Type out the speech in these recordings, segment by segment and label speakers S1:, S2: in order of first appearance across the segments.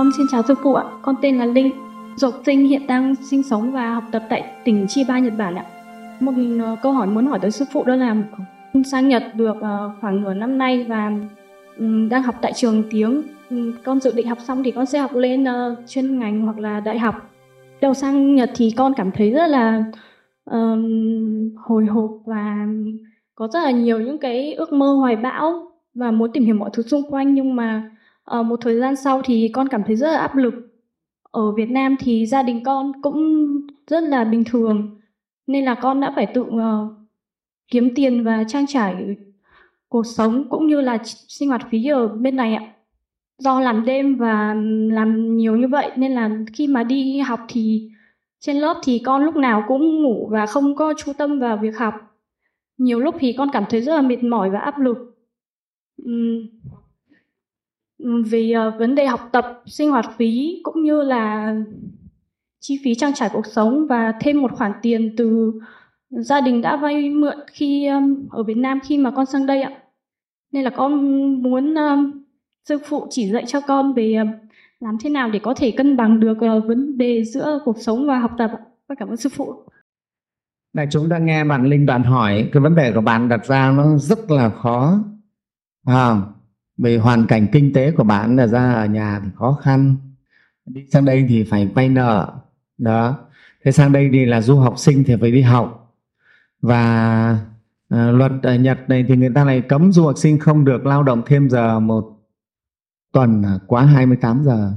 S1: con xin chào sư phụ ạ. Con tên là Linh. Du học sinh hiện đang sinh sống và học tập tại tỉnh Chiba, Nhật Bản ạ. Một ờ, câu hỏi muốn hỏi tới sư phụ đó là sang Nhật được ờ, khoảng nửa năm nay và ừ, đang học tại trường tiếng. Ừ, con dự định học xong thì con sẽ học lên ờ, chuyên ngành hoặc là đại học. Đầu sang Nhật thì con cảm thấy rất là um, hồi hộp và có rất là nhiều những cái ước mơ hoài bão và muốn tìm hiểu mọi thứ xung quanh nhưng mà uh, một thời gian sau thì con cảm thấy rất là áp lực. Ở Việt Nam thì gia đình con cũng rất là bình thường nên là con đã phải tự uh, kiếm tiền và trang trải cuộc sống cũng như là sinh hoạt phí ở bên này ạ. Do làm đêm và làm nhiều như vậy nên là khi mà đi học thì trên lớp thì con lúc nào cũng ngủ và không có chú tâm vào việc học. Nhiều lúc thì con cảm thấy rất là mệt mỏi và áp lực. Uhm, Ừ, về ờ, vấn đề học tập sinh hoạt phí cũng như là chi phí trang trải cuộc sống và thêm một khoản tiền từ gia đình đã vay mượn khi um, ở Việt Nam khi mà con sang đây ạ. Nên là con muốn um, sư phụ chỉ dạy cho con về um, làm thế nào để có thể cân bằng được uh, vấn đề giữa cuộc sống và học tập và cảm ơn sư phụ.
S2: Này chúng ta nghe bạn Linh bạn hỏi cái vấn đề của bạn đặt ra nó rất là khó. À, vì hoàn cảnh kinh tế của bạn là ra ở nhà thì khó khăn. Đi sang đây thì phải vay nợ. Đó. Thế sang đây thì là du học sinh thì phải đi học. Và à, luật ở Nhật này thì người ta lại cấm du học sinh không được lao động thêm giờ một tuần quá 28 giờ.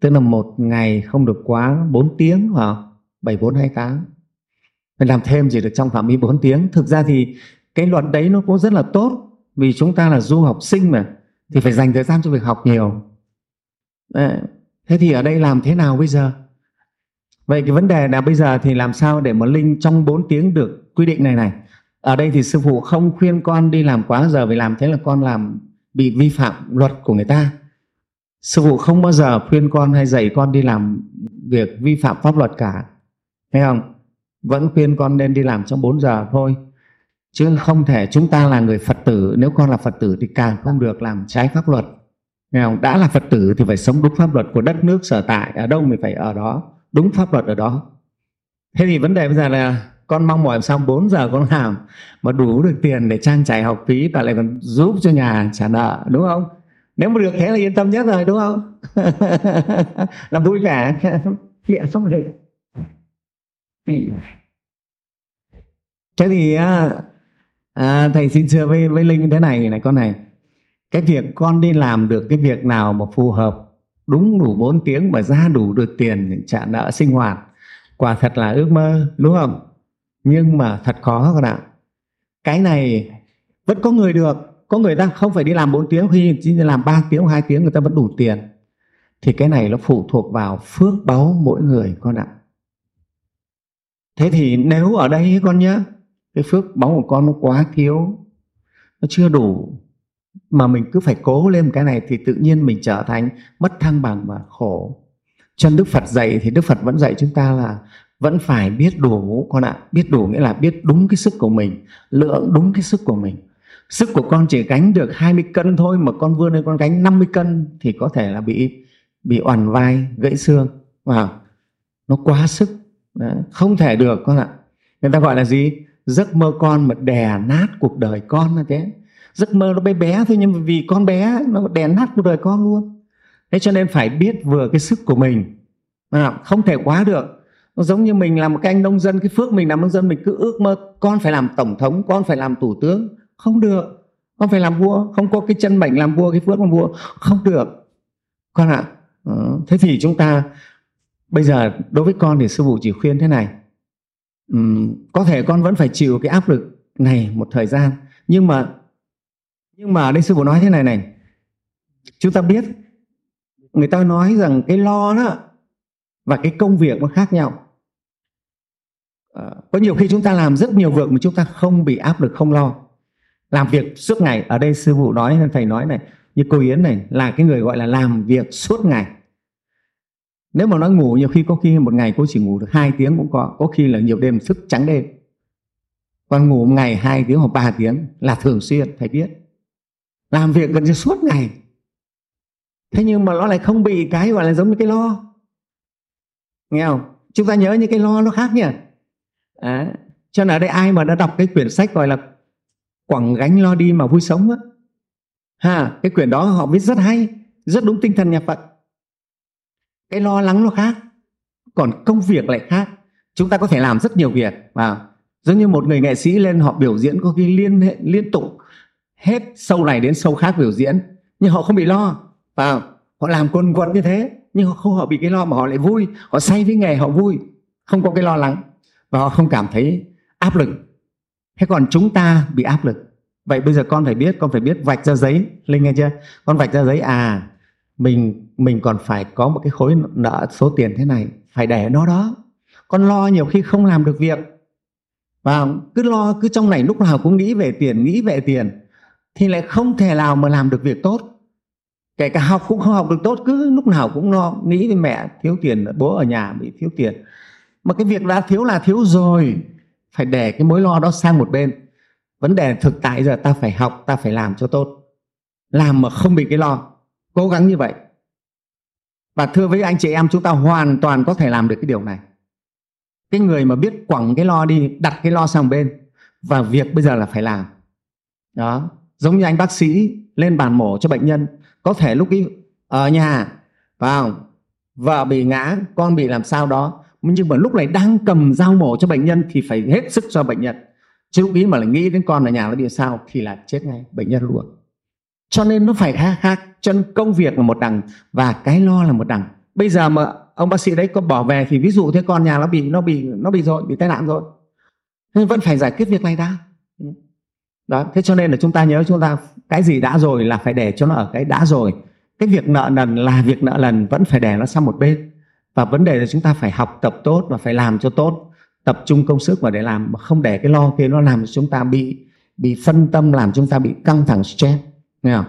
S2: Tức là một ngày không được quá 4 tiếng hoặc 7428 mình làm thêm chỉ được trong phạm vi 4 tiếng. Thực ra thì cái luật đấy nó cũng rất là tốt vì chúng ta là du học sinh mà, thì phải dành thời gian cho việc học nhiều. Đấy. thế thì ở đây làm thế nào bây giờ? Vậy cái vấn đề là bây giờ thì làm sao để mà linh trong 4 tiếng được quy định này này? Ở đây thì sư phụ không khuyên con đi làm quá giờ, vì làm thế là con làm, bị vi phạm luật của người ta. Sư phụ không bao giờ khuyên con hay dạy con đi làm việc vi phạm pháp luật cả. Thấy không? Vẫn khuyên con nên đi làm trong 4 giờ thôi chứ không thể chúng ta là người phật tử. Nếu con là phật tử thì càng không được làm trái pháp luật. Nghe không? đã là phật tử thì phải sống đúng pháp luật của đất nước sở tại. Ở đâu mình phải ở đó? Đúng pháp luật ở đó. Thế thì vấn đề bây giờ là con mong mỏi xong 4 giờ con làm mà đủ được tiền để trang trải học phí và lại còn giúp cho nhà trả nợ, đúng không? Nếu mà được thế là yên tâm nhất rồi, đúng không? Làm vui vẻ. Hiện xong rồi. Thế thì à, à, thầy xin thưa với với linh thế này này con này. Cái việc con đi làm được cái việc nào mà phù hợp đúng đủ 4 tiếng mà ra đủ được tiền trả nợ sinh hoạt quả thật là ước mơ đúng không? Nhưng mà thật khó con ạ. Cái này vẫn có người được có người ta không phải đi làm 4 tiếng khi chỉ làm 3 tiếng 2 tiếng người ta vẫn đủ tiền. Thì cái này nó phụ thuộc vào phước báu mỗi người con ạ. Thế thì nếu ở đây con nhé cái phước báu của con nó quá thiếu nó chưa đủ mà mình cứ phải cố lên cái này thì tự nhiên mình trở thành mất thăng bằng và khổ. Chân đức phật dạy thì đức phật vẫn dạy chúng ta là vẫn phải biết đủ con ạ. Biết đủ nghĩa là biết đúng cái sức của mình lượng đúng cái sức của mình. Sức của con chỉ gánh được 20 cân thôi mà con vươn lên con gánh 50 cân thì có thể là bị bị oằn vai gãy xương. Vào nó quá sức. Đấy, không thể được con ạ. Người ta gọi là gì? Giấc mơ con mà đè nát cuộc đời con là thế. Giấc mơ nó bé bé thôi nhưng mà vì con bé nó đè nát cuộc đời con luôn. Thế cho nên phải biết vừa cái sức của mình. Không thể quá được. Nó giống như mình là một cái anh nông dân cái phước mình làm nông dân mình cứ ước mơ con phải làm tổng thống con phải làm thủ tướng. Không được. Con phải làm vua. Không có cái chân mệnh làm vua cái phước làm vua. Không được. Con ạ à, thế thì chúng ta bây giờ đối với con thì sư phụ chỉ khuyên thế này um, có thể con vẫn phải chịu cái áp lực này một thời gian. Nhưng mà nhưng mà đây sư phụ nói thế này này. Chúng ta biết người ta nói rằng cái lo đó và cái công việc nó khác nhau. À, có nhiều khi chúng ta làm rất nhiều việc mà chúng ta không bị áp lực không lo. Làm việc suốt ngày ở đây sư phụ nói thầy nói này như cô yến này là cái người gọi là làm việc suốt ngày nếu mà nói ngủ nhiều khi có khi một ngày cô chỉ ngủ được hai tiếng cũng có có khi là nhiều đêm thức trắng đêm. Còn ngủ một ngày hai tiếng hoặc ba tiếng là thường xuyên thầy biết. Làm việc gần như suốt ngày. Thế nhưng mà nó lại không bị cái gọi là giống như cái lo. Nghe không? Chúng ta nhớ những cái lo nó khác nhỉ? À, cho nên ở đây ai mà đã đọc cái quyển sách gọi là quẳng gánh lo đi mà vui sống á. Ha cái quyển đó họ viết rất hay rất đúng tinh thần nhà phật cái lo lắng nó khác. Còn công việc lại khác. Chúng ta có thể làm rất nhiều việc và giống như một người nghệ sĩ lên họ biểu diễn có khi liên hệ, liên tục hết sâu này đến sâu khác biểu diễn nhưng họ không bị lo. Và họ làm quần quật như thế nhưng họ không họ bị cái lo mà họ lại vui. Họ say với nghề họ vui. Không có cái lo lắng. Và họ không cảm thấy áp lực. Thế còn chúng ta bị áp lực. Vậy bây giờ con phải biết con phải biết vạch ra giấy. Linh nghe chưa? Con vạch ra giấy à mình mình còn phải có một cái khối nợ số tiền thế này, phải để nó đó con lo nhiều khi không làm được việc. Và cứ lo, cứ trong này lúc nào cũng nghĩ về tiền, nghĩ về tiền, thì lại không thể nào mà làm được việc tốt. Kể cả học cũng không học được tốt, cứ lúc nào cũng lo, nghĩ với mẹ thiếu tiền, bố ở nhà bị thiếu tiền. Mà cái việc đã thiếu là thiếu rồi, phải để cái mối lo đó sang một bên. Vấn đề thực tại giờ ta phải học, ta phải làm cho tốt. Làm mà không bị cái lo, cố gắng như vậy và thưa với anh chị em, chúng ta hoàn toàn có thể làm được cái điều này. Cái người mà biết quẳng cái lo đi, đặt cái lo sang bên, và việc bây giờ là phải làm. Đó, giống như anh bác sĩ lên bàn mổ cho bệnh nhân, có thể lúc ấy ở nhà vào vợ bị ngã, con bị làm sao đó? Nhưng mà lúc này đang cầm dao mổ cho bệnh nhân thì phải hết sức cho bệnh nhân. Chứ lúc ý mà lại nghĩ đến con ở nhà nó bị sao thì là chết ngay, bệnh nhân luôn cho nên nó phải khác khác cho nên công việc là một đằng và cái lo là một đằng. Bây giờ mà ông bác sĩ đấy có bỏ về thì ví dụ thế con nhà nó bị nó bị nó bị rồi bị tai nạn rồi nên vẫn phải giải quyết việc này đã. Đó, thế cho nên là chúng ta nhớ chúng ta, cái gì đã rồi là phải để cho nó ở cái đã rồi. Cái việc nợ nần là việc nợ nần, vẫn phải để nó sang một bên. Và vấn đề là chúng ta phải học tập tốt và phải làm cho tốt, tập trung công sức vào để làm, mà không để cái lo kia nó làm cho chúng ta bị bị phân tâm, làm chúng ta bị căng thẳng, stress nghe không?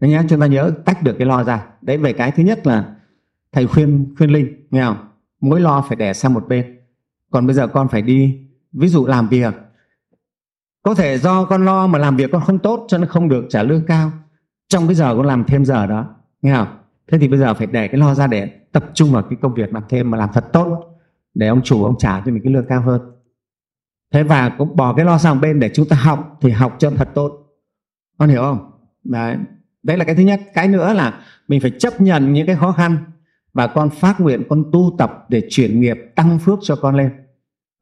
S2: Nên chúng ta nhớ tách được cái lo ra. Đấy, về cái thứ nhất là thầy khuyên khuyên linh, nghe không? Mỗi lo phải để sang một bên. Còn bây giờ con phải đi, ví dụ làm việc. Có thể do con lo mà làm việc con không tốt cho nên không được trả lương cao. Trong cái giờ con làm thêm giờ đó, nghe không? Thế thì bây giờ phải để cái lo ra để tập trung vào cái công việc làm thêm mà làm thật tốt. Để ông chủ, ông trả cho mình cái lương cao hơn. Thế và cũng bỏ cái lo sang bên để chúng ta học thì học cho thật tốt. Con hiểu không? Đấy. Đấy là cái thứ nhất. Cái nữa là mình phải chấp nhận những cái khó khăn và con phát nguyện con tu tập để chuyển nghiệp tăng phước cho con lên.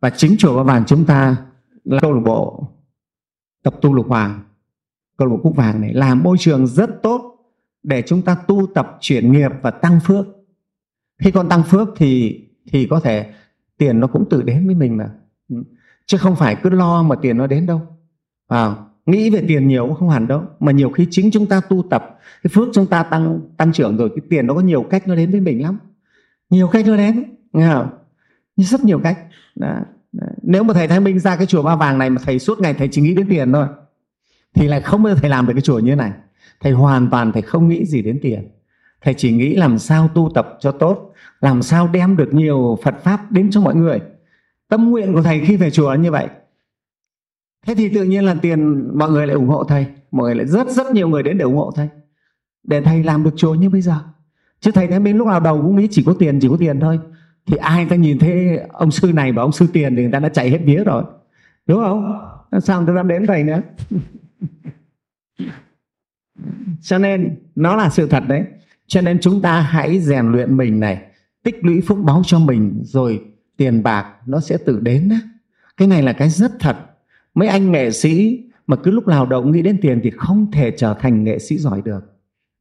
S2: Và chính chùa Ba Vàng chúng ta là câu lạc bộ tập tu lục hoàng câu lạc bộ cúc vàng này làm môi trường rất tốt để chúng ta tu tập chuyển nghiệp và tăng phước. Khi con tăng phước thì thì có thể tiền nó cũng tự đến với mình mà. Chứ không phải cứ lo mà tiền nó đến đâu. À, nghĩ về tiền nhiều cũng không hẳn đâu, mà nhiều khi chính chúng ta tu tập, cái phước chúng ta tăng tăng trưởng rồi, cái tiền nó có nhiều cách nó đến với mình lắm. Nhiều cách nó đến, nghe không? Rất nhiều cách. Đó. Đó. nếu mà thầy Thái Minh ra cái chùa Ba Vàng này mà thầy suốt ngày thầy chỉ nghĩ đến tiền thôi, thì lại không bao giờ thầy làm được cái chùa như thế này. Thầy hoàn toàn thầy không nghĩ gì đến tiền. Thầy chỉ nghĩ làm sao tu tập cho tốt, làm sao đem được nhiều Phật pháp đến cho mọi người. Tâm nguyện của thầy khi về chùa như vậy thế thì tự nhiên là tiền mọi người lại ủng hộ thầy. Mọi người lại rất rất nhiều người đến để ủng hộ thầy. Để thầy làm được chùa như bây giờ. Chứ thầy thấy bên lúc nào đầu cũng nghĩ chỉ có tiền, chỉ có tiền thôi. Thì ai ta nhìn thấy ông sư này và ông sư tiền thì người ta đã chạy hết vía rồi. Đúng không? Sao người ta dám đến thầy nữa? Cho nên, nó là sự thật đấy. Cho nên chúng ta hãy rèn luyện mình này. Tích lũy phúc báo cho mình, rồi tiền bạc nó sẽ tự đến đó. cái này là cái rất thật mấy anh nghệ sĩ mà cứ lúc nào đầu nghĩ đến tiền thì không thể trở thành nghệ sĩ giỏi được.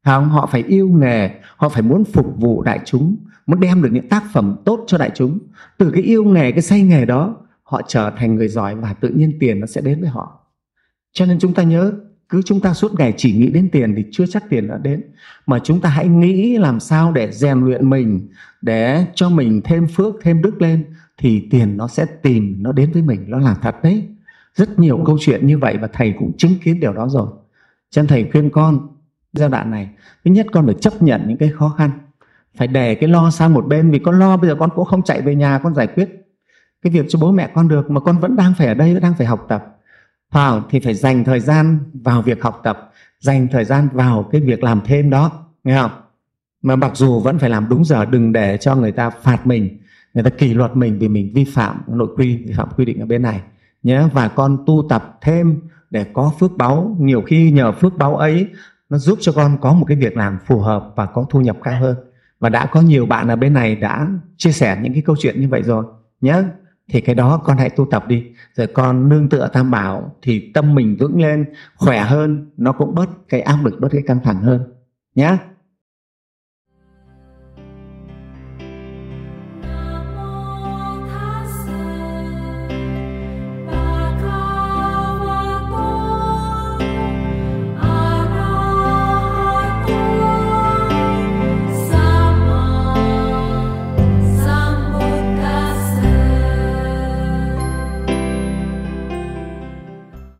S2: Không? họ phải yêu nghề, họ phải muốn phục vụ đại chúng, muốn đem được những tác phẩm tốt cho đại chúng. Từ cái yêu nghề, cái say nghề đó, họ trở thành người giỏi và tự nhiên tiền nó sẽ đến với họ. Cho nên chúng ta nhớ, cứ chúng ta suốt ngày chỉ nghĩ đến tiền thì chưa chắc tiền đã đến. Mà chúng ta hãy nghĩ làm sao để rèn luyện mình, để cho mình thêm phước, thêm đức lên thì tiền nó sẽ tìm, nó đến với mình, nó là thật đấy rất nhiều câu chuyện như vậy và thầy cũng chứng kiến điều đó rồi. Cho nên thầy khuyên con giai đoạn này, thứ nhất con phải chấp nhận những cái khó khăn, phải để cái lo sang một bên, vì con lo bây giờ con cũng không chạy về nhà con giải quyết cái việc cho bố mẹ con được, mà con vẫn đang phải ở đây, vẫn đang phải học tập. Vào thì phải dành thời gian vào việc học tập, dành thời gian vào cái việc làm thêm đó, nghe không? Mà mặc dù vẫn phải làm đúng giờ, đừng để cho người ta phạt mình, người ta kỷ luật mình vì mình vi phạm nội quy, vi phạm quy định ở bên này nhé và con tu tập thêm để có phước báu. Nhiều khi nhờ phước báu ấy, nó giúp cho con có một cái việc làm phù hợp và có thu nhập cao hơn. Và đã có nhiều bạn ở bên này đã chia sẻ những cái câu chuyện như vậy rồi. Nhé thì cái đó con hãy tu tập đi. Rồi con nương tựa tam bảo thì tâm mình vững lên, khỏe hơn, nó cũng bớt cái áp lực, bớt cái căng thẳng hơn. Nhé